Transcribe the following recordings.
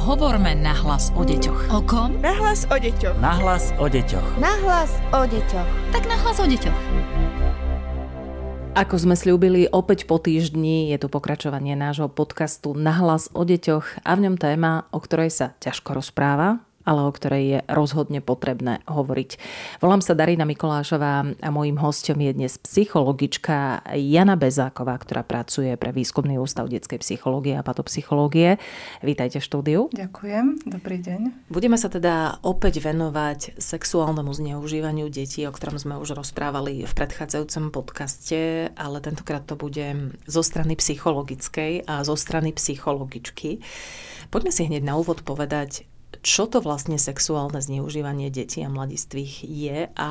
Hovorme nahlas o deťoch. O kom? Nahlas o deťoch. Nahlas o deťoch. Nahlas o deťoch. Tak nahlas o deťoch. Ako sme slúbili, opäť po týždni je tu pokračovanie nášho podcastu Nahlas o deťoch a v ňom téma, o ktorej sa ťažko rozpráva, ale o ktorej je rozhodne potrebné hovoriť. Volám sa Darina Mikolášová a mojím hostom je dnes psychologička Jana Bezáková, ktorá pracuje pre Výskumný ústav detskej psychológie a patopsychológie. Vítajte v štúdiu. Ďakujem, dobrý deň. Budeme sa teda opäť venovať sexuálnemu zneužívaniu detí, o ktorom sme už rozprávali v predchádzajúcom podcaste, ale tentokrát to bude zo strany psychologickej a zo strany psychologičky. Poďme si hneď na úvod povedať, čo to vlastne sexuálne zneužívanie detí a mladistvých je a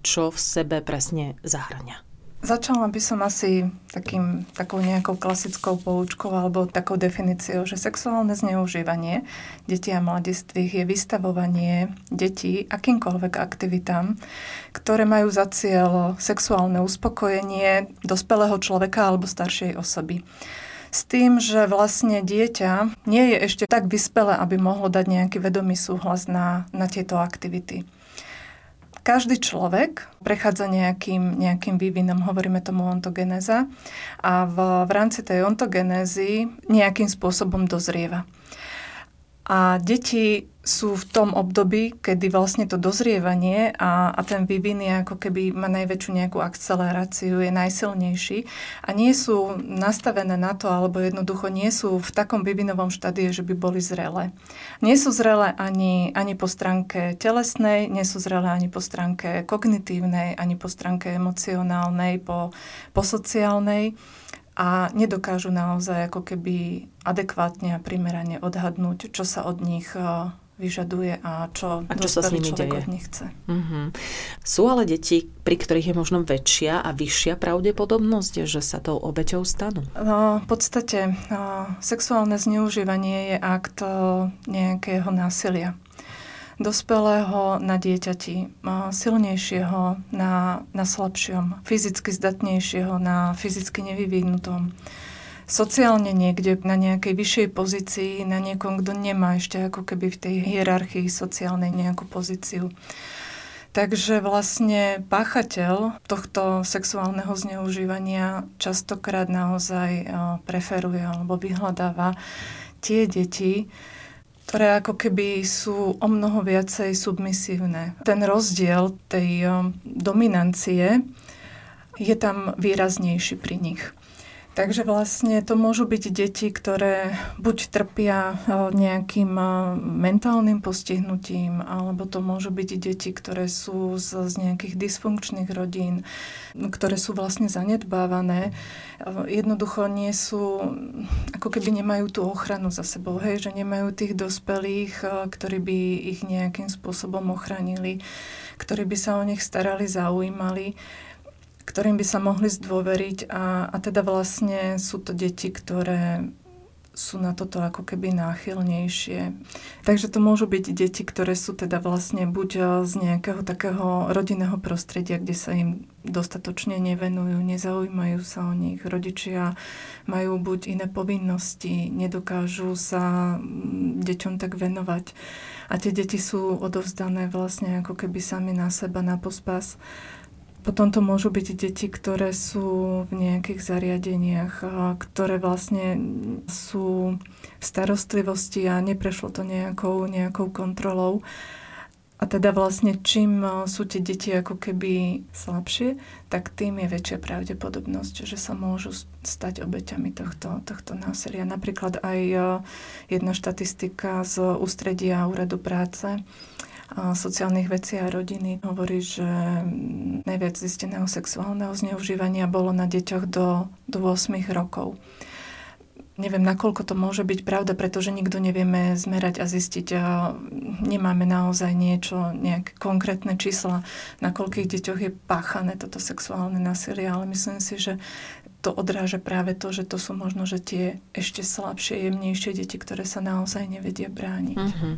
čo v sebe presne zahrania? Začala by som asi takým, takou nejakou klasickou poučkou alebo takou definíciou, že sexuálne zneužívanie detí a mladistvých je vystavovanie detí akýmkoľvek aktivitám, ktoré majú za cieľ sexuálne uspokojenie dospelého človeka alebo staršej osoby s tým, že vlastne dieťa nie je ešte tak vyspelé, aby mohlo dať nejaký vedomý súhlas na, na tieto aktivity. Každý človek prechádza nejakým, nejakým vývinom, hovoríme tomu ontogenéza, a v, v rámci tej ontogenézy nejakým spôsobom dozrieva. A deti sú v tom období, kedy vlastne to dozrievanie a, a ten vývin je ako keby má najväčšiu nejakú akceleráciu, je najsilnejší a nie sú nastavené na to, alebo jednoducho nie sú v takom vývinovom štádie, že by boli zrelé. Nie sú zrelé ani, ani po stránke telesnej, nie sú zrelé ani po stránke kognitívnej, ani po stránke emocionálnej, po, po sociálnej a nedokážu naozaj ako keby adekvátne a primerane odhadnúť, čo sa od nich vyžaduje a čo, a čo sa s nimi deje. od nich chce. Uh-huh. Sú ale deti, pri ktorých je možno väčšia a vyššia pravdepodobnosť, že sa tou obeťou stanú? No, v podstate no, sexuálne zneužívanie je akt e, nejakého násilia dospelého na dieťati, silnejšieho na, na slabšom, fyzicky zdatnejšieho na fyzicky nevyvinutom sociálne niekde na nejakej vyššej pozícii, na niekom, kto nemá ešte ako keby v tej hierarchii sociálnej nejakú pozíciu. Takže vlastne páchateľ tohto sexuálneho zneužívania častokrát naozaj preferuje alebo vyhľadáva tie deti, ktoré ako keby sú o mnoho viacej submisívne. Ten rozdiel tej dominancie je tam výraznejší pri nich. Takže vlastne to môžu byť deti, ktoré buď trpia nejakým mentálnym postihnutím, alebo to môžu byť deti, ktoré sú z, z nejakých dysfunkčných rodín, ktoré sú vlastne zanedbávané. Jednoducho nie sú, ako keby nemajú tú ochranu za sebou, hej, že nemajú tých dospelých, ktorí by ich nejakým spôsobom ochránili, ktorí by sa o nich starali, zaujímali ktorým by sa mohli zdôveriť a, a teda vlastne sú to deti, ktoré sú na toto ako keby náchylnejšie. Takže to môžu byť deti, ktoré sú teda vlastne buď e, z nejakého takého rodinného prostredia, kde sa im dostatočne nevenujú, nezaujímajú sa o nich. Rodičia majú buď iné povinnosti, nedokážu sa deťom tak venovať. A tie deti sú odovzdané vlastne ako keby sami na seba, na pospas. Potom to môžu byť deti, ktoré sú v nejakých zariadeniach, ktoré vlastne sú v starostlivosti a neprešlo to nejakou, nejakou kontrolou. A teda vlastne čím sú tie deti ako keby slabšie, tak tým je väčšia pravdepodobnosť, že sa môžu stať obeťami tohto, tohto násilia. Napríklad aj jedna štatistika z ústredia Úradu práce sociálnych vecí a rodiny hovorí, že najviac zisteného sexuálneho zneužívania bolo na deťoch do, do 8 rokov. Neviem, nakoľko to môže byť pravda, pretože nikto nevieme zmerať a zistiť. Nemáme naozaj niečo, nejaké konkrétne čísla, na koľkých deťoch je páchané toto sexuálne násilie, ale myslím si, že to odráža práve to, že to sú možno, že tie ešte slabšie, jemnejšie deti, ktoré sa naozaj nevedia brániť. Mm-hmm.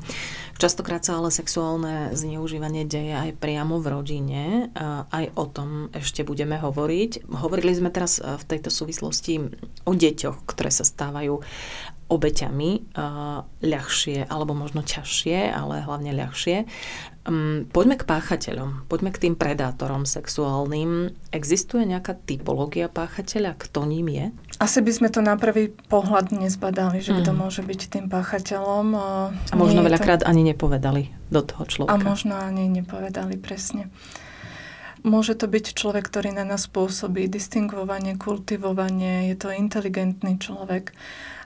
Častokrát sa ale sexuálne zneužívanie deje aj priamo v rodine. Aj o tom ešte budeme hovoriť. Hovorili sme teraz v tejto súvislosti o deťoch, ktoré sa stávajú obeťami ľahšie, alebo možno ťažšie, ale hlavne ľahšie. Um, poďme k páchateľom, poďme k tým predátorom sexuálnym. Existuje nejaká typológia páchateľa, kto ním je? Asi by sme to na prvý pohľad nezbadali, že mm. kto mhm. môže byť tým páchateľom. A možno veľakrát to... ani nepovedali do toho človeka. A možno ani nepovedali, presne. Môže to byť človek, ktorý na nás pôsobí distingovanie, kultivovanie, je to inteligentný človek,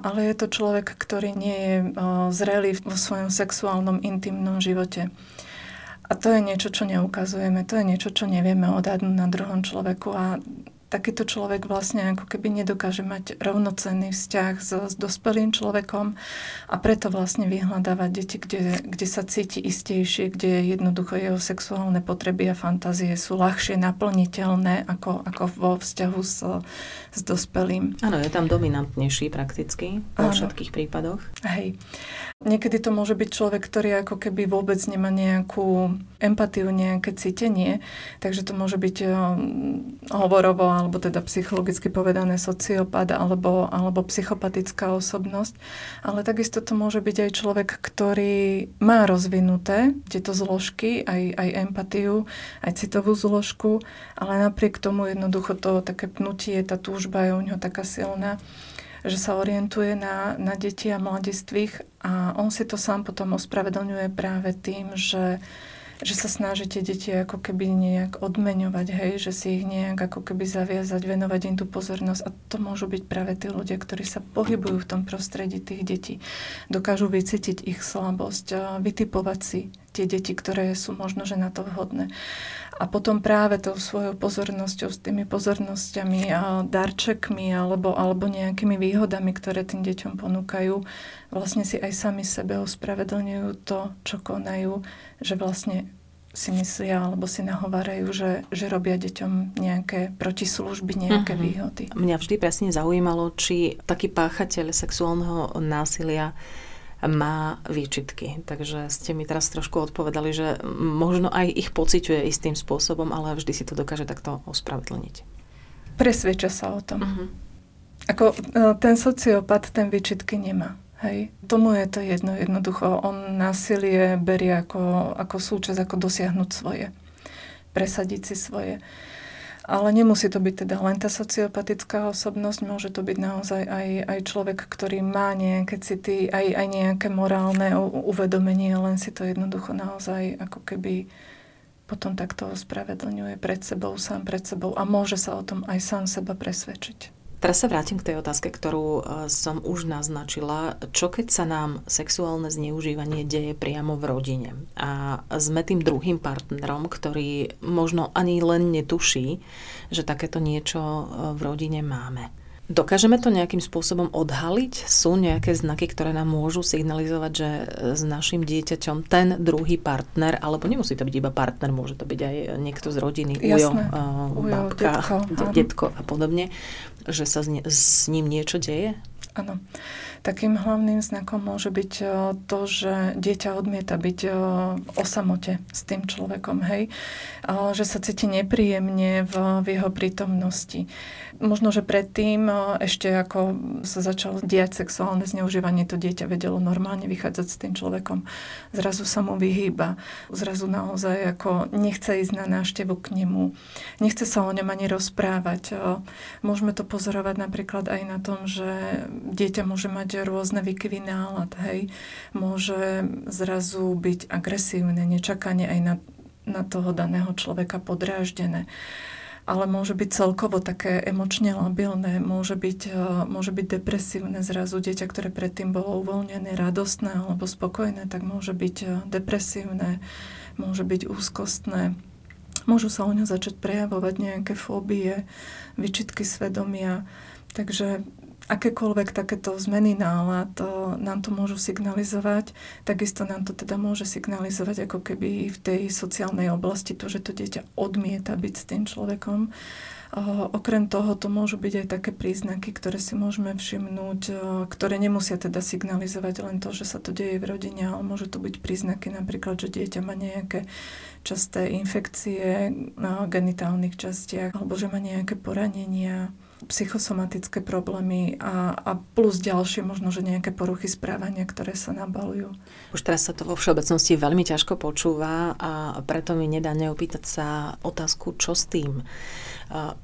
ale je to človek, ktorý nie je zrelý vo svojom sexuálnom, intimnom živote. A to je niečo, čo neukazujeme, to je niečo, čo nevieme odhadnúť na druhom človeku a takýto človek vlastne ako keby nedokáže mať rovnocenný vzťah s, s dospelým človekom a preto vlastne vyhľadávať deti, kde, kde sa cíti istejšie, kde jednoducho jeho sexuálne potreby a fantázie sú ľahšie naplniteľné ako, ako vo vzťahu s, s dospelým. Áno, je tam dominantnejší prakticky vo všetkých prípadoch. Hej. Niekedy to môže byť človek, ktorý ako keby vôbec nemá nejakú empatiu, nejaké cítenie, takže to môže byť um, hovorovo alebo teda psychologicky povedané sociopat alebo, alebo psychopatická osobnosť. Ale takisto to môže byť aj človek, ktorý má rozvinuté tieto zložky, aj, aj empatiu, aj citovú zložku, ale napriek tomu jednoducho to také pnutie, tá túžba je u neho taká silná, že sa orientuje na, na deti a mladistvých a on si to sám potom ospravedlňuje práve tým, že že sa snaží tie deti ako keby nejak odmeňovať, hej, že si ich nejak ako keby zaviazať, venovať im tú pozornosť. A to môžu byť práve tí ľudia, ktorí sa pohybujú v tom prostredí tých detí. Dokážu vycítiť ich slabosť, vytipovať si tie deti, ktoré sú možno, že na to vhodné. A potom práve tou svojou pozornosťou, s tými pozornosťami a darčekmi alebo, alebo nejakými výhodami, ktoré tým deťom ponúkajú, vlastne si aj sami sebe ospravedlňujú to, čo konajú, že vlastne si myslia alebo si nahovárajú, že, že robia deťom nejaké protislužby, nejaké uh-huh. výhody. Mňa vždy presne zaujímalo, či taký páchateľ sexuálneho násilia má výčitky. Takže ste mi teraz trošku odpovedali, že možno aj ich pociťuje istým spôsobom, ale vždy si to dokáže takto ospravedlniť. Presvedča sa o tom. Uh-huh. Ako e, ten sociopat ten výčitky nemá. Hej. Tomu je to jedno, jednoducho. On násilie berie ako, ako súčasť, ako dosiahnuť svoje. Presadiť si svoje. Ale nemusí to byť teda len tá sociopatická osobnosť, môže to byť naozaj aj, aj človek, ktorý má nejaké city, aj, aj nejaké morálne uvedomenie, len si to jednoducho naozaj ako keby potom takto ospravedlňuje pred sebou, sám pred sebou a môže sa o tom aj sám seba presvedčiť. Teraz sa vrátim k tej otázke, ktorú e, som už naznačila. Čo keď sa nám sexuálne zneužívanie deje priamo v rodine a sme tým druhým partnerom, ktorý možno ani len netuší, že takéto niečo e, v rodine máme? Dokážeme to nejakým spôsobom odhaliť? Sú nejaké znaky, ktoré nám môžu signalizovať, že e, s našim dieťaťom ten druhý partner, alebo nemusí to byť iba partner, môže to byť aj niekto z rodiny, Jasné. ujo, ujo babka, detko, detko a podobne, že sa s, ne, s ním niečo deje? Áno. Takým hlavným znakom môže byť e, to, že dieťa odmieta byť e, o samote s tým človekom, hej? Že sa cíti nepríjemne v, jeho prítomnosti. Možno, že predtým, ešte ako sa začalo diať sexuálne zneužívanie, to dieťa vedelo normálne vychádzať s tým človekom. Zrazu sa mu vyhýba. Zrazu naozaj ako nechce ísť na návštevu k nemu. Nechce sa o ňom ani rozprávať. Môžeme to pozorovať napríklad aj na tom, že dieťa môže mať rôzne výkyvy nálad. Hej. Môže zrazu byť agresívne, nečakanie aj na, na toho daného človeka podráždené ale môže byť celkovo také emočne labilné, môže byť, e, môže byť depresívne zrazu. Dieťa, ktoré predtým bolo uvoľnené, radostné alebo spokojné, tak môže byť e, depresívne, môže byť úzkostné. Môžu sa u ňa začať prejavovať nejaké fóbie, vyčitky svedomia. Takže akékoľvek takéto zmeny nálad nám to môžu signalizovať. Takisto nám to teda môže signalizovať ako keby v tej sociálnej oblasti to, že to dieťa odmieta byť s tým človekom. Okrem toho to môžu byť aj také príznaky, ktoré si môžeme všimnúť, ktoré nemusia teda signalizovať len to, že sa to deje v rodine, ale môžu to byť príznaky napríklad, že dieťa má nejaké časté infekcie na genitálnych častiach, alebo že má nejaké poranenia, psychosomatické problémy a, a plus ďalšie možno, že nejaké poruchy správania, ktoré sa nabalujú. Už teraz sa to vo všeobecnosti veľmi ťažko počúva a preto mi nedá neopýtať sa otázku, čo s tým.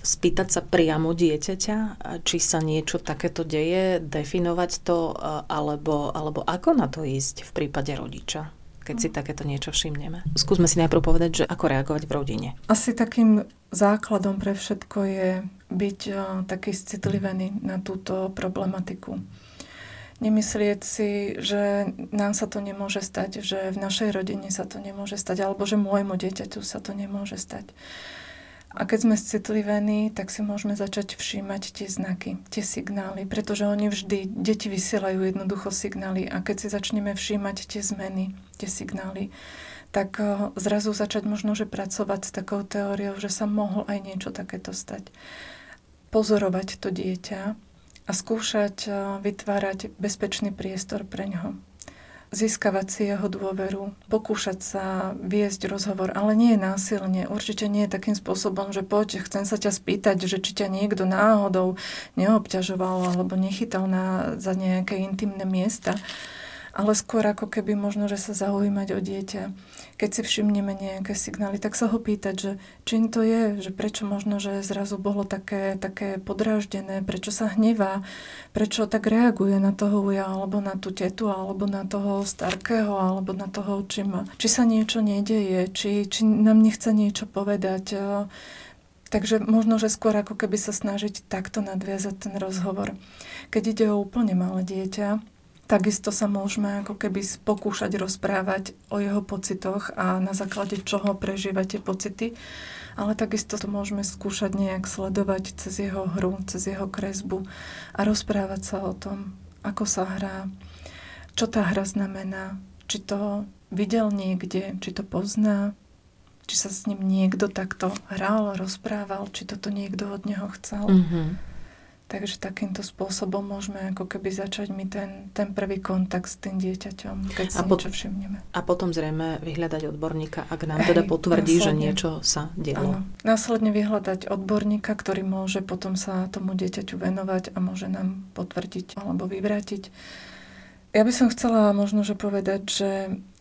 Spýtať sa priamo dieťaťa, či sa niečo takéto deje, definovať to, alebo, alebo ako na to ísť v prípade rodiča keď si takéto niečo všimneme. Skúsme si najprv povedať, že ako reagovať v rodine. Asi takým základom pre všetko je byť uh, taký citlivený na túto problematiku. Nemyslieť si, že nám sa to nemôže stať, že v našej rodine sa to nemôže stať, alebo že môjmu dieťaťu sa to nemôže stať. A keď sme citlivení, tak si môžeme začať všímať tie znaky, tie signály, pretože oni vždy, deti vysielajú jednoducho signály a keď si začneme všímať tie zmeny, tie signály, tak eh, zrazu začať možno, že pracovať s takou teóriou, že sa mohlo aj niečo takéto stať. Pozorovať to dieťa a skúšať eh, vytvárať bezpečný priestor pre ňoho získavať si jeho dôveru, pokúšať sa viesť rozhovor, ale nie násilne. Určite nie takým spôsobom, že poď, chcem sa ťa spýtať, že či ťa niekto náhodou neobťažoval alebo nechytal na, za nejaké intimné miesta ale skôr ako keby možno, že sa zaujímať o dieťa. Keď si všimneme nejaké signály, tak sa ho pýtať, že čím to je, že prečo možno, že zrazu bolo také, také podráždené, prečo sa hnevá, prečo tak reaguje na toho uja, alebo na tú tetu, alebo na toho starkého, alebo na toho učima. Či sa niečo nedeje, či, či nám nechce niečo povedať. Takže možno, že skôr ako keby sa snažiť takto nadviazať ten rozhovor. Keď ide o úplne malé dieťa, Takisto sa môžeme ako keby pokúšať rozprávať o jeho pocitoch a na základe čoho prežívate pocity, ale takisto to môžeme skúšať nejak sledovať cez jeho hru, cez jeho kresbu a rozprávať sa o tom, ako sa hrá, čo tá hra znamená, či to videl niekde, či to pozná, či sa s ním niekto takto hral, rozprával, či toto niekto od neho chcel. Mm-hmm. Takže takýmto spôsobom môžeme ako keby začať mi ten, ten prvý kontakt s tým dieťaťom, keď si a pot- niečo všimneme. A potom zrejme vyhľadať odborníka, ak nám Hej, teda potvrdí, následne, že niečo sa dialo. Áno. Následne vyhľadať odborníka, ktorý môže potom sa tomu dieťaťu venovať a môže nám potvrdiť alebo vyvrátiť ja by som chcela možno, že povedať, že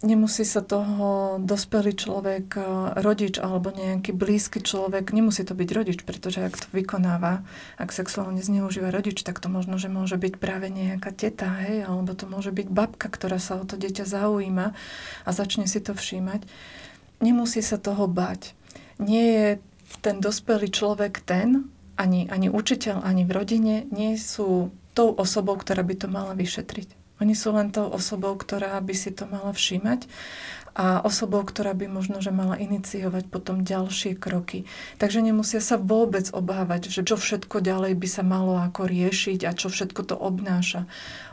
nemusí sa toho dospelý človek, eh, rodič alebo nejaký blízky človek, nemusí to byť rodič, pretože ak to vykonáva, ak sexuálne zneužíva rodič, tak to možno, že môže byť práve nejaká teta, hej, alebo to môže byť babka, ktorá sa o to dieťa zaujíma a začne si to všímať. Nemusí sa toho bať. Nie je ten dospelý človek ten, ani, ani učiteľ, ani v rodine, nie sú tou osobou, ktorá by to mala vyšetriť. Oni sú len tou osobou, ktorá by si to mala všímať a osobou, ktorá by možno, že mala iniciovať potom ďalšie kroky. Takže nemusia sa vôbec obávať, že čo všetko ďalej by sa malo ako riešiť a čo všetko to obnáša.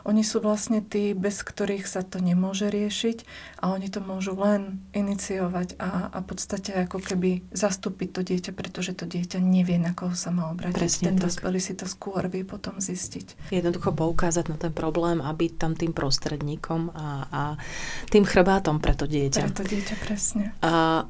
Oni sú vlastne tí, bez ktorých sa to nemôže riešiť a oni to môžu len iniciovať a, a v podstate ako keby zastúpiť to dieťa, pretože to dieťa nevie, na koho sa má obrátiť. Presne ten dospelý si to skôr vie potom zistiť. Jednoducho poukázať na ten problém a byť tam tým prostredníkom a, a tým chrbátom pre to dieťa. Pre to dieťa, presne. A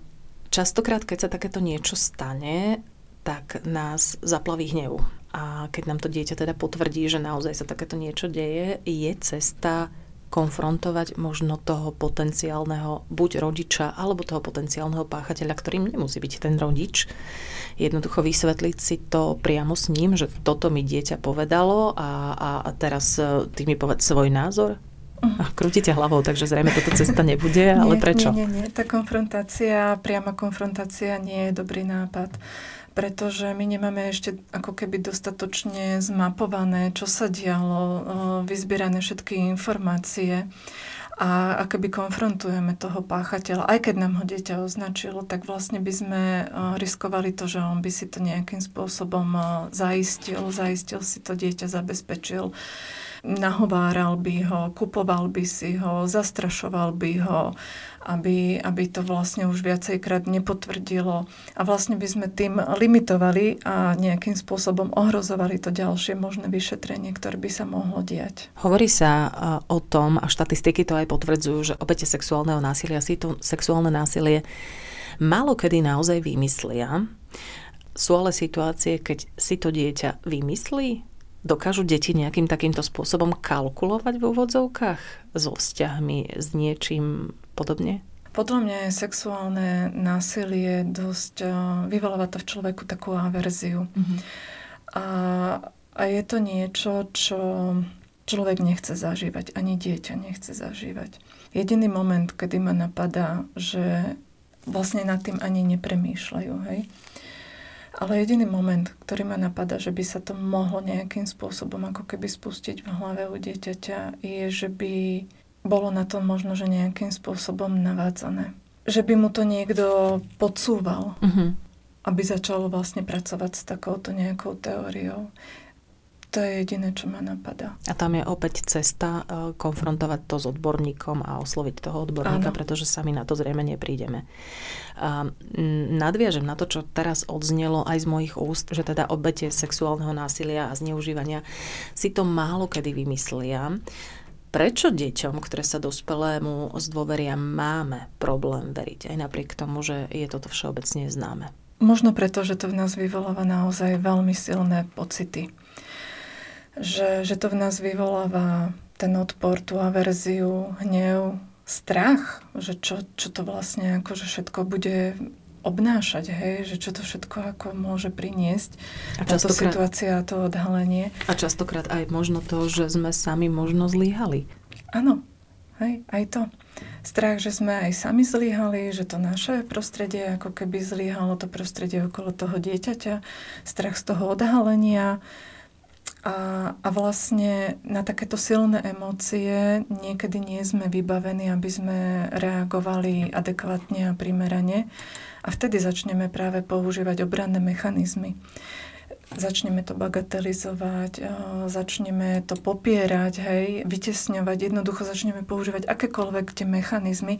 častokrát, keď sa takéto niečo stane, tak nás zaplaví hnev. A keď nám to dieťa teda potvrdí, že naozaj sa takéto niečo deje, je cesta konfrontovať možno toho potenciálneho buď rodiča, alebo toho potenciálneho páchateľa, ktorým nemusí byť ten rodič. Jednoducho vysvetliť si to priamo s ním, že toto mi dieťa povedalo a, a, a teraz e, ty mi povedz svoj názor, a krútite hlavou, takže zrejme toto cesta nebude, ale nie, prečo? Nie, nie, nie. Tá konfrontácia, priama konfrontácia nie je dobrý nápad pretože my nemáme ešte ako keby dostatočne zmapované, čo sa dialo, vyzbierané všetky informácie a akoby konfrontujeme toho páchateľa. Aj keď nám ho dieťa označilo, tak vlastne by sme riskovali to, že on by si to nejakým spôsobom zaistil, zaistil si to dieťa, zabezpečil nahováral by ho, kupoval by si ho, zastrašoval by ho, aby, aby to vlastne už viacejkrát nepotvrdilo. A vlastne by sme tým limitovali a nejakým spôsobom ohrozovali to ďalšie možné vyšetrenie, ktoré by sa mohlo diať. Hovorí sa o tom, a štatistiky to aj potvrdzujú, že obete sexuálneho násilia si to sexuálne násilie málo kedy naozaj vymyslia Sú ale situácie, keď si to dieťa vymyslí? Dokážu deti nejakým takýmto spôsobom kalkulovať v úvodzovkách so vzťahmi, s niečím podobne? Podľa mňa je sexuálne násilie dosť, eh, vyvoláva to v človeku takú averziu. Mm-hmm. A, a je to niečo, čo človek nechce zažívať, ani dieťa nechce zažívať. Jediný moment, kedy ma napadá, že vlastne nad tým ani nepremýšľajú, hej. Ale jediný moment, ktorý ma napadá, že by sa to mohlo nejakým spôsobom ako keby spustiť v hlave u dieťaťa, je, že by bolo na to možno, že nejakým spôsobom navádzané. Že by mu to niekto podsúval, uh-huh. aby začalo vlastne pracovať s takouto nejakou teóriou. To je jediné, čo ma napadá. A tam je opäť cesta uh, konfrontovať to s odborníkom a osloviť toho odborníka, Áno. pretože sami na to zrejme neprídeme. Uh, nadviažem na to, čo teraz odznelo aj z mojich úst, že teda obete sexuálneho násilia a zneužívania si to málo kedy vymyslia. Prečo deťom, ktoré sa dospelému zdôveria, máme problém veriť, aj napriek tomu, že je toto všeobecne známe? Možno preto, že to v nás vyvoláva naozaj veľmi silné pocity že, že to v nás vyvoláva ten odpor, tú averziu, hnev, strach, že čo, čo to vlastne akože všetko bude obnášať, hej, že čo to všetko ako môže priniesť a táto situácia, to odhalenie. A častokrát aj možno to, že sme sami možno zlyhali. Áno, hej, aj to. Strach, že sme aj sami zlyhali, že to naše prostredie ako keby zlyhalo, to prostredie okolo toho dieťaťa, strach z toho odhalenia, a, a vlastne na takéto silné emócie niekedy nie sme vybavení, aby sme reagovali adekvátne a primerane. A vtedy začneme práve používať obranné mechanizmy. Začneme to bagatelizovať, začneme to popierať, hej, vytesňovať, jednoducho začneme používať akékoľvek tie mechanizmy,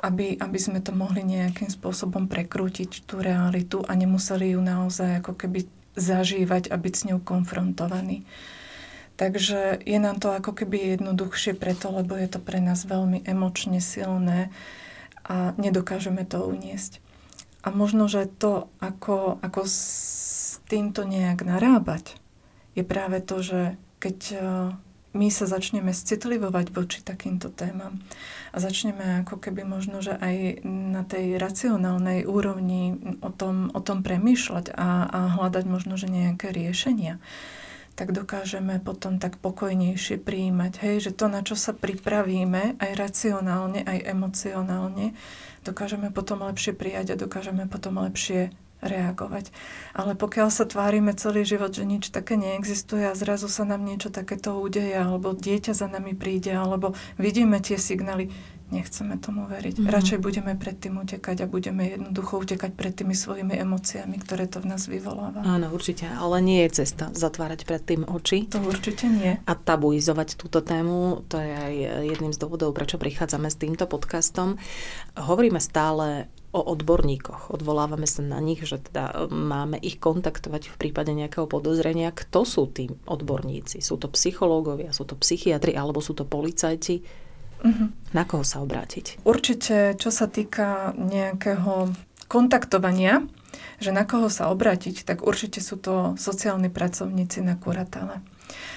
aby, aby sme to mohli nejakým spôsobom prekrútiť tú realitu a nemuseli ju naozaj ako keby zažívať a byť s ňou konfrontovaný. Takže je nám to ako keby jednoduchšie preto, lebo je to pre nás veľmi emočne silné a nedokážeme to uniesť. A možno, že to, ako, ako s týmto nejak narábať, je práve to, že keď my sa začneme citlivovať voči takýmto témam a začneme ako keby možno, že aj na tej racionálnej úrovni o tom, o tom premýšľať a, a hľadať možno, že nejaké riešenia, tak dokážeme potom tak pokojnejšie prijímať. Hej, že to, na čo sa pripravíme, aj racionálne, aj emocionálne, dokážeme potom lepšie prijať a dokážeme potom lepšie reagovať. Ale pokiaľ sa tvárime celý život, že nič také neexistuje a zrazu sa nám niečo takéto udeje, alebo dieťa za nami príde, alebo vidíme tie signály, nechceme tomu veriť. Mm-hmm. Radšej budeme pred tým utekať a budeme jednoducho utekať pred tými svojimi emóciami, ktoré to v nás vyvoláva. Áno, určite, ale nie je cesta zatvárať pred tým oči. To určite nie. A tabuizovať túto tému, to je aj jedným z dôvodov, prečo prichádzame s týmto podcastom. Hovoríme stále o odborníkoch. Odvolávame sa na nich, že teda máme ich kontaktovať v prípade nejakého podozrenia. Kto sú tí odborníci? Sú to psychológovia, sú to psychiatri alebo sú to policajti? Uh-huh. Na koho sa obrátiť? Určite, čo sa týka nejakého kontaktovania, že na koho sa obrátiť, tak určite sú to sociálni pracovníci na kuratele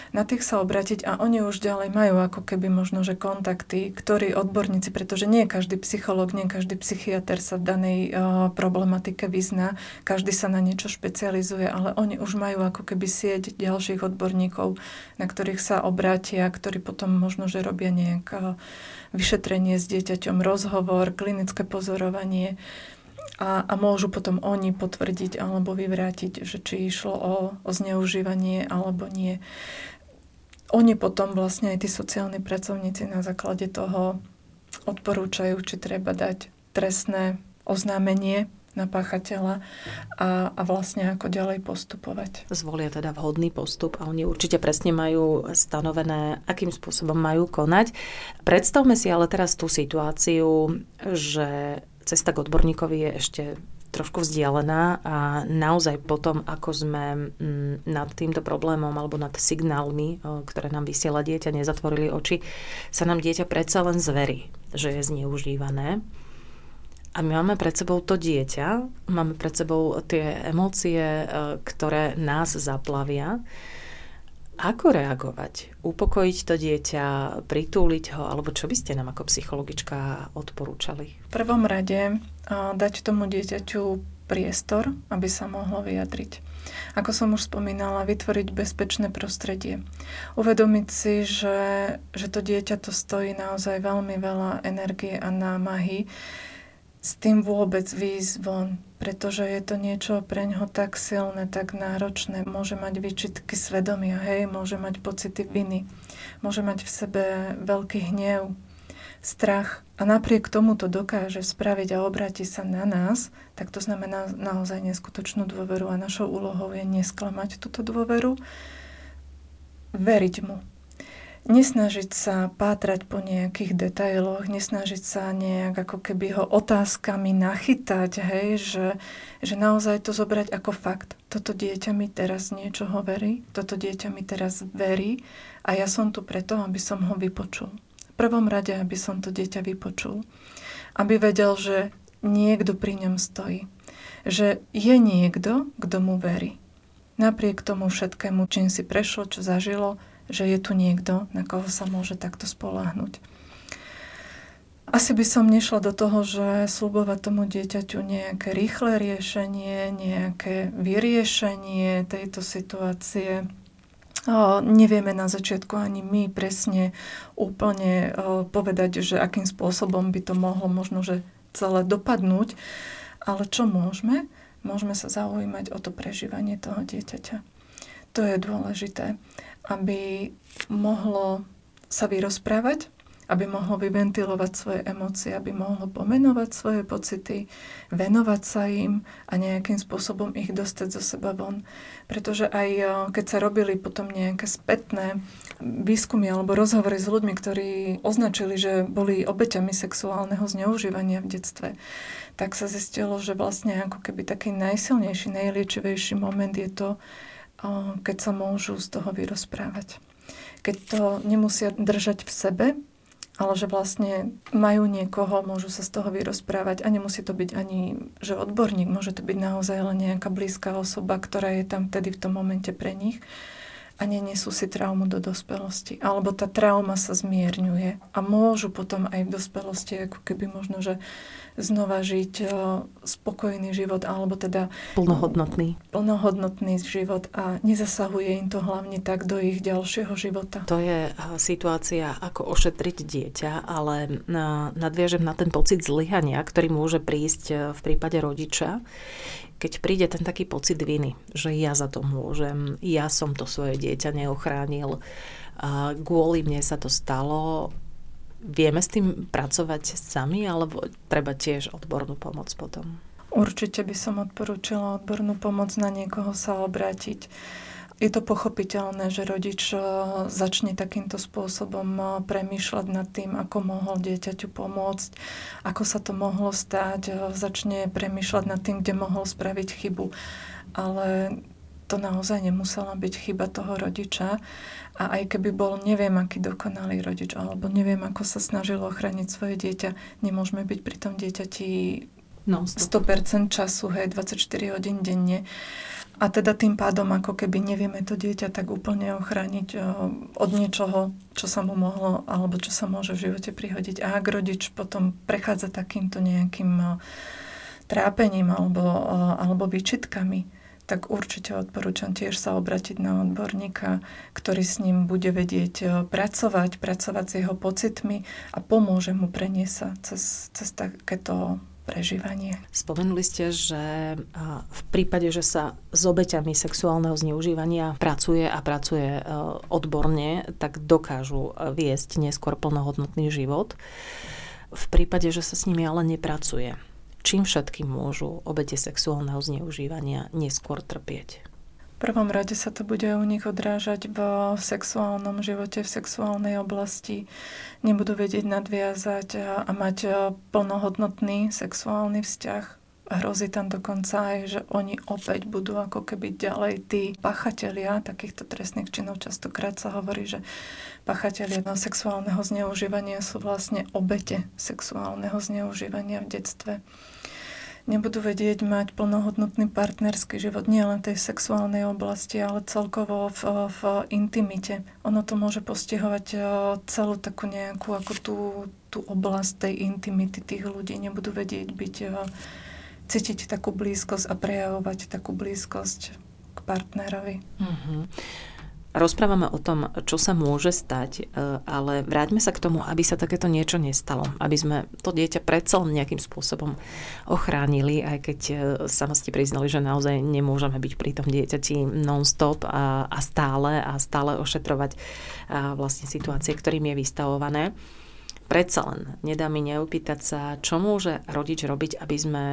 na tých sa obratiť a oni už ďalej majú ako keby možno, že kontakty, ktorí odborníci, pretože nie každý psychológ, nie každý psychiatr sa v danej uh, problematike vyzná, každý sa na niečo špecializuje, ale oni už majú ako keby sieť ďalších odborníkov, na ktorých sa obrátia, ktorí potom možno, že robia nejaké vyšetrenie s dieťaťom, rozhovor, klinické pozorovanie. A, a môžu potom oni potvrdiť alebo vyvrátiť, že či išlo o, o zneužívanie alebo nie oni potom vlastne aj tí sociálni pracovníci na základe toho odporúčajú, či treba dať trestné oznámenie na páchateľa a, a vlastne ako ďalej postupovať. Zvolia teda vhodný postup a oni určite presne majú stanovené, akým spôsobom majú konať. Predstavme si ale teraz tú situáciu, že cesta k odborníkovi je ešte trošku vzdialená a naozaj potom, ako sme mm, nad týmto problémom alebo nad signálmi, ktoré nám vysiela dieťa, nezatvorili oči, sa nám dieťa predsa len zverí, že je zneužívané. A my máme pred sebou to dieťa, máme pred sebou tie emócie, ktoré nás zaplavia. Ako reagovať? Upokojiť to dieťa, pritúliť ho, alebo čo by ste nám ako psychologička odporúčali? V prvom rade dať tomu dieťaťu priestor, aby sa mohlo vyjadriť. Ako som už spomínala, vytvoriť bezpečné prostredie. Uvedomiť si, že, že to dieťa to stojí naozaj veľmi veľa energie a námahy s tým vôbec výjsť pretože je to niečo pre ňoho tak silné, tak náročné. Môže mať výčitky svedomia, hej, môže mať pocity viny, môže mať v sebe veľký hnev, strach a napriek tomu to dokáže spraviť a obráti sa na nás, tak to znamená naozaj neskutočnú dôveru a našou úlohou je nesklamať túto dôveru, veriť mu nesnažiť sa pátrať po nejakých detailoch, nesnažiť sa nejak ako keby ho otázkami nachytať, hej, že, že naozaj to zobrať ako fakt. Toto dieťa mi teraz niečoho verí, toto dieťa mi teraz verí a ja som tu preto, aby som ho vypočul. Prvom rade, aby som to dieťa vypočul. Aby vedel, že niekto pri ňom stojí. Že je niekto, kto mu verí. Napriek tomu všetkému, čím si prešlo, čo zažilo, že je tu niekto, na koho sa môže takto spoláhnuť. Asi by som nešla do toho, že slubovať tomu dieťaťu nejaké rýchle riešenie, nejaké vyriešenie tejto situácie. Nevieme na začiatku ani my presne úplne o, povedať, že akým spôsobom by to mohlo možno, že celé dopadnúť. Ale čo môžeme? Môžeme sa zaujímať o to prežívanie toho dieťaťa. To je dôležité aby mohlo sa vyrozprávať, aby mohlo vyventilovať svoje emócie, aby mohlo pomenovať svoje pocity, venovať sa im a nejakým spôsobom ich dostať zo seba von. Pretože aj eh, keď sa robili potom nejaké spätné výskumy alebo rozhovory s ľuďmi, ktorí označili, že boli obeťami sexuálneho zneužívania v detstve, tak sa zistilo, že vlastne ako keby taký najsilnejší, najliečivejší moment je to, keď sa môžu z toho vyrozprávať. Keď to nemusia držať v sebe, ale že vlastne majú niekoho, môžu sa z toho vyrozprávať a nemusí to byť ani, že odborník, môže to byť naozaj len nejaká blízka osoba, ktorá je tam vtedy v tom momente pre nich a nenesú si traumu do dospelosti. Alebo tá trauma sa zmierňuje a môžu potom aj v dospelosti ako keby možno, že znova žiť eh, spokojný život, alebo teda plnohodnotný. plnohodnotný život a nezasahuje im to hlavne tak do ich ďalšieho života. To je eh, situácia, ako ošetriť dieťa, ale nadviažem na ten pocit zlyhania, ktorý môže prísť v prípade rodiča, keď príde ten taký pocit viny, že ja za to môžem, ja som to svoje dieťa neochránil, kvôli mne sa to stalo, Vieme s tým pracovať sami, alebo treba tiež odbornú pomoc potom? Určite by som odporúčila odbornú pomoc na niekoho sa obrátiť. Je to pochopiteľné, že rodič e, začne takýmto spôsobom e, premýšľať nad tým, ako mohol dieťaťu pomôcť, ako sa to mohlo stať, e, začne premýšľať nad tým, kde mohol spraviť chybu. Ale to naozaj nemusela byť chyba toho rodiča. A aj keby bol neviem aký dokonalý rodič, alebo neviem ako sa snažil ochrániť svoje dieťa, nemôžeme byť pri tom dieťati no, 100% času, hej, 24 hodín denne. A teda tým pádom ako keby nevieme to dieťa tak úplne ochrániť od niečoho, čo sa mu mohlo alebo čo sa môže v živote prihodiť. A ak rodič potom prechádza takýmto nejakým trápením alebo, alebo výčitkami, tak určite odporúčam tiež sa obratiť na odborníka, ktorý s ním bude vedieť pracovať, pracovať s jeho pocitmi a pomôže mu preniesť sa cez, cez takéto prežívanie. Spomenuli ste, že v prípade, že sa s obeťami sexuálneho zneužívania pracuje a pracuje e, odborne, tak dokážu viesť neskôr plnohodnotný život. V prípade, že sa s nimi ale nepracuje, čím všetkým môžu obete sexuálneho zneužívania neskôr trpieť. Prvom rade sa to bude u nich odrážať v sexuálnom živote, v sexuálnej oblasti. Nebudú vedieť nadviazať a, mať plnohodnotný sexuálny vzťah hrozí tam dokonca aj, že oni opäť budú ako keby ďalej tí pachatelia takýchto trestných činov. Častokrát sa hovorí, že pachatelia sexuálneho zneužívania sú vlastne obete sexuálneho zneužívania v detstve nebudú vedieť mať plnohodnotný partnerský život, nie len tej sexuálnej oblasti, ale celkovo v, v intimite. Ono to môže postihovať e, celú takú nejakú ako tú, tú oblasť tej intimity tých ľudí. Nebudú vedieť byť, e, cítiť takú blízkosť a prejavovať takú blízkosť k partnerovi. Mm-hmm. Rozprávame o tom, čo sa môže stať, e, ale vráťme sa k tomu, aby sa takéto niečo nestalo. Aby sme to dieťa predsa nejakým spôsobom ochránili, aj keď e, sama ste priznali, že naozaj nemôžeme byť pri tom dieťati non-stop a, a stále a stále ošetrovať a vlastne situácie, ktorým je vystavované. Predsa len nedá mi neupýtať sa, čo môže rodič robiť, aby sme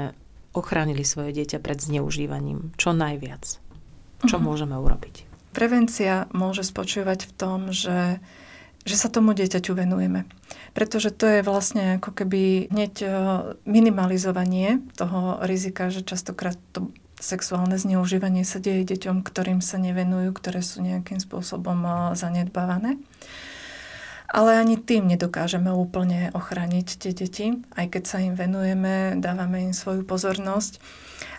ochránili svoje dieťa pred zneužívaním. Čo najviac? Čo uh-huh. môžeme urobiť? Prevencia môže spočívať v tom, že, že sa tomu dieťaťu venujeme. Pretože to je vlastne ako keby hneď e, minimalizovanie toho rizika, že častokrát to sexuálne zneužívanie sa deje deťom, ktorým sa nevenujú, ktoré sú nejakým spôsobom e, zanedbávané. Ale ani tým nedokážeme úplne ochrániť tie deti, aj keď sa im venujeme, dávame im svoju pozornosť.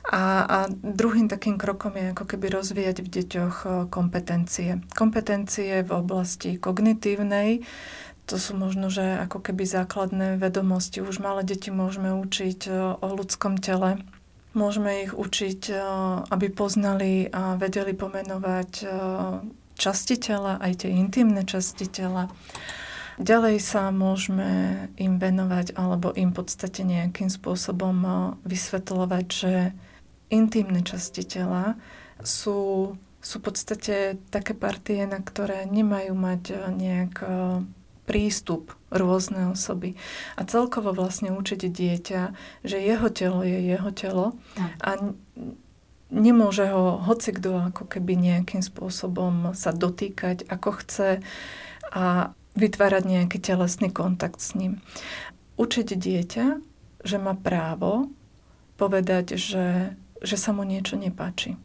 A, a druhým takým krokom je ako keby rozvíjať v deťoch e, kompetencie. Kompetencie v oblasti kognitívnej, to sú možno, že ako keby základné vedomosti. Už malé deti môžeme učiť e, o ľudskom tele, môžeme ich učiť, e, aby poznali a vedeli pomenovať časti tela, aj tie intimné časti tela. Ďalej sa môžeme im venovať alebo im v podstate nejakým spôsobom vysvetľovať, že intimné časti tela sú, sú v podstate také partie, na ktoré nemajú mať nejak prístup rôzne osoby. A celkovo vlastne učiť dieťa, že jeho telo je jeho telo a nemôže ho hoci kto ako keby nejakým spôsobom sa dotýkať, ako chce a vytvárať nejaký telesný kontakt s ním. Učiť dieťa, že má právo povedať, že, že sa mu niečo nepáči.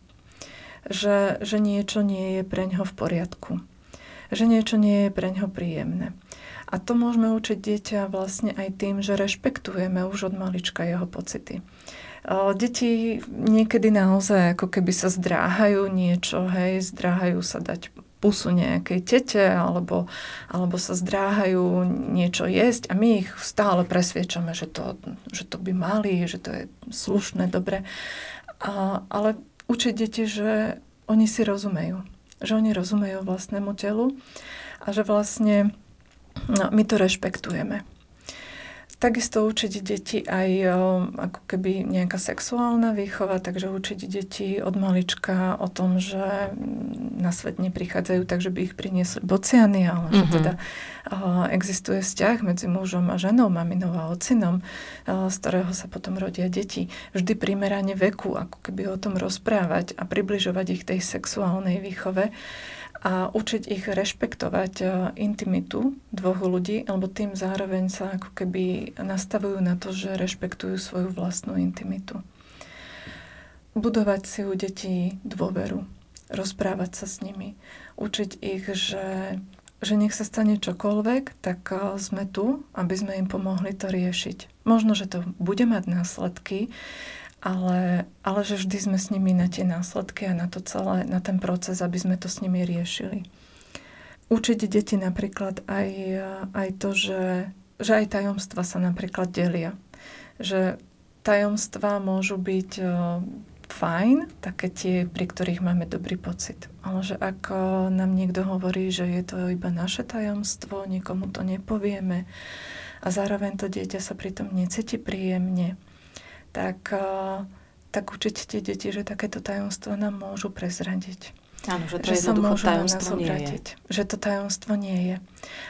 Že, že niečo nie je pre ňoho v poriadku. Že niečo nie je pre ňoho príjemné. A to môžeme učiť dieťa vlastne aj tým, že rešpektujeme už od malička jeho pocity. Deti niekedy naozaj ako keby sa zdráhajú niečo, hej, zdráhajú sa dať pusu nejakej tete alebo, alebo sa zdráhajú niečo jesť a my ich stále presviečame, že to, že to by mali, že to je slušné, dobre. A, ale učiť deti, že oni si rozumejú. Že oni rozumejú vlastnému telu a že vlastne no, my to rešpektujeme. Takisto učiť deti aj ako keby nejaká sexuálna výchova, takže učiť deti od malička o tom, že na svet neprichádzajú tak, že by ich priniesli bociany, ale mm-hmm. že mhm. teda existuje vzťah medzi mužom a ženou, maminou a ocinom, z ktorého sa potom rodia deti. Vždy primerane veku, ako keby o tom rozprávať a približovať ich tej sexuálnej výchove a učiť ich rešpektovať e, intimitu dvoch ľudí, alebo tým zároveň sa ako keby nastavujú na to, že rešpektujú svoju vlastnú intimitu. Budovať si u detí dôveru, rozprávať sa s nimi, učiť ich, že, že nech sa stane čokoľvek, tak e, sme tu, aby sme im pomohli to riešiť. Možno, že to bude mať následky, ale, ale že vždy sme s nimi na tie následky a na to celé, na ten proces, aby sme to s nimi riešili. Učiť deti napríklad aj, aj to, že, že aj tajomstva sa napríklad delia. Že tajomstva môžu byť fajn, také tie, pri ktorých máme dobrý pocit. Ale že ak nám niekto hovorí, že je to iba naše tajomstvo, nikomu to nepovieme a zároveň to dieťa sa pritom necíti príjemne, tak, eh, tak učiť tie deti, že takéto tajomstvo nám môžu prezradiť. Áno, že to že sa môžu tajomstvo nie je. Že to tajomstvo nie je.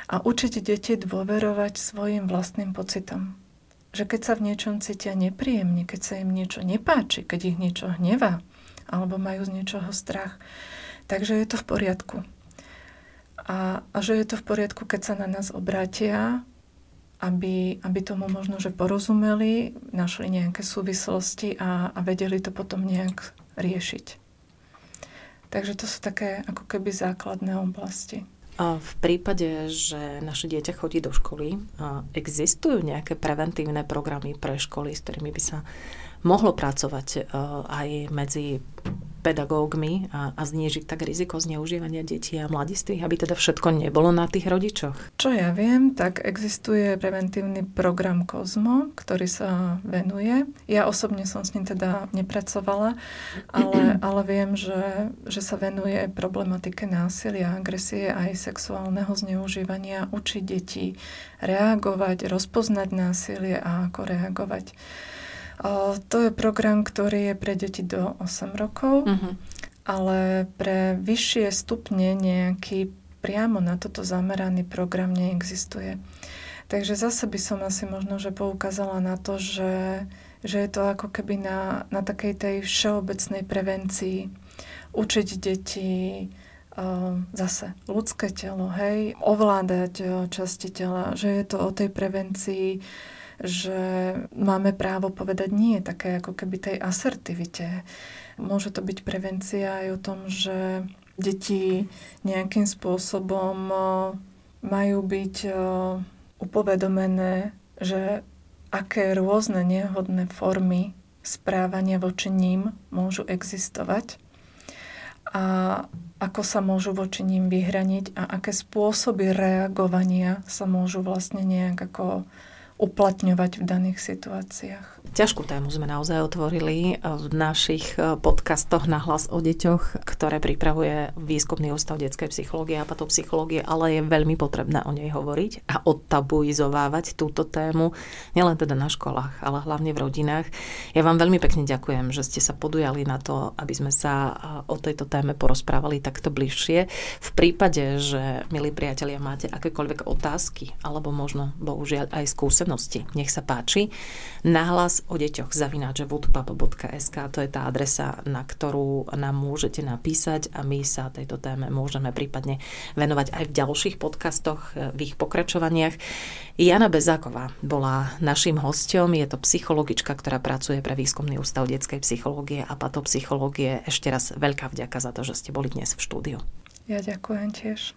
A učiť deti dôverovať svojim vlastným pocitom. Že keď sa v niečom cítia nepríjemne, keď sa im niečo nepáči, keď ich niečo hnevá, alebo majú z niečoho strach, takže je to v poriadku. A, a že je to v poriadku, keď sa na nás obrátia aby, aby tomu možno, že porozumeli, našli nejaké súvislosti a, a vedeli to potom nejak riešiť. Takže to sú také ako keby základné oblasti. A v prípade, že naše dieťa chodí do školy, existujú nejaké preventívne programy pre školy, s ktorými by sa mohlo pracovať aj medzi pedagógmi a, a znížiť tak riziko zneužívania detí a mladistvých, aby teda všetko nebolo na tých rodičoch? Čo ja viem, tak existuje preventívny program COSMO, ktorý sa venuje. Ja osobne som s ním teda nepracovala, ale, ale viem, že, že sa venuje problematike násilia, agresie aj sexuálneho zneužívania, učí deti reagovať, rozpoznať násilie a ako reagovať. To je program, ktorý je pre deti do 8 rokov, uh-huh. ale pre vyššie stupne nejaký priamo na toto zameraný program neexistuje. Takže zase by som asi možno, že poukázala na to, že, že je to ako keby na, na takej tej všeobecnej prevencii. Učiť deti uh, zase ľudské telo, hej, ovládať uh, časti tela, že je to o tej prevencii že máme právo povedať nie, také ako keby tej asertivite. Môže to byť prevencia aj o tom, že deti nejakým spôsobom majú byť upovedomené, že aké rôzne nehodné formy správania voči ním môžu existovať a ako sa môžu voči ním vyhraniť a aké spôsoby reagovania sa môžu vlastne nejak ako uplatňovať v daných situáciách. Ťažkú tému sme naozaj otvorili v našich e, podcastoch na hlas o deťoch, ktoré pripravuje Výskumný ústav detskej psychológie a patopsychológie, ale je veľmi potrebné o nej hovoriť a odtabuizovávať túto tému, nielen teda na školách, ale hlavne v rodinách. Ja vám veľmi pekne ďakujem, že ste sa podujali na to, aby sme sa e, o tejto téme porozprávali takto bližšie. V prípade, že, milí priatelia, máte akékoľvek otázky, alebo možno, bohužiaľ, aj skúsenosti, nech sa páči, nahlas o deťoch zavináč woodpapa.sk to je tá adresa, na ktorú nám môžete napísať a my sa tejto téme môžeme prípadne venovať aj v ďalších podcastoch, v ich pokračovaniach. Jana Bezáková bola našim hostom, je to psychologička, ktorá pracuje pre Výskumný ústav detskej psychológie a patopsychológie. Ešte raz veľká vďaka za to, že ste boli dnes v štúdiu. Ja ďakujem tiež.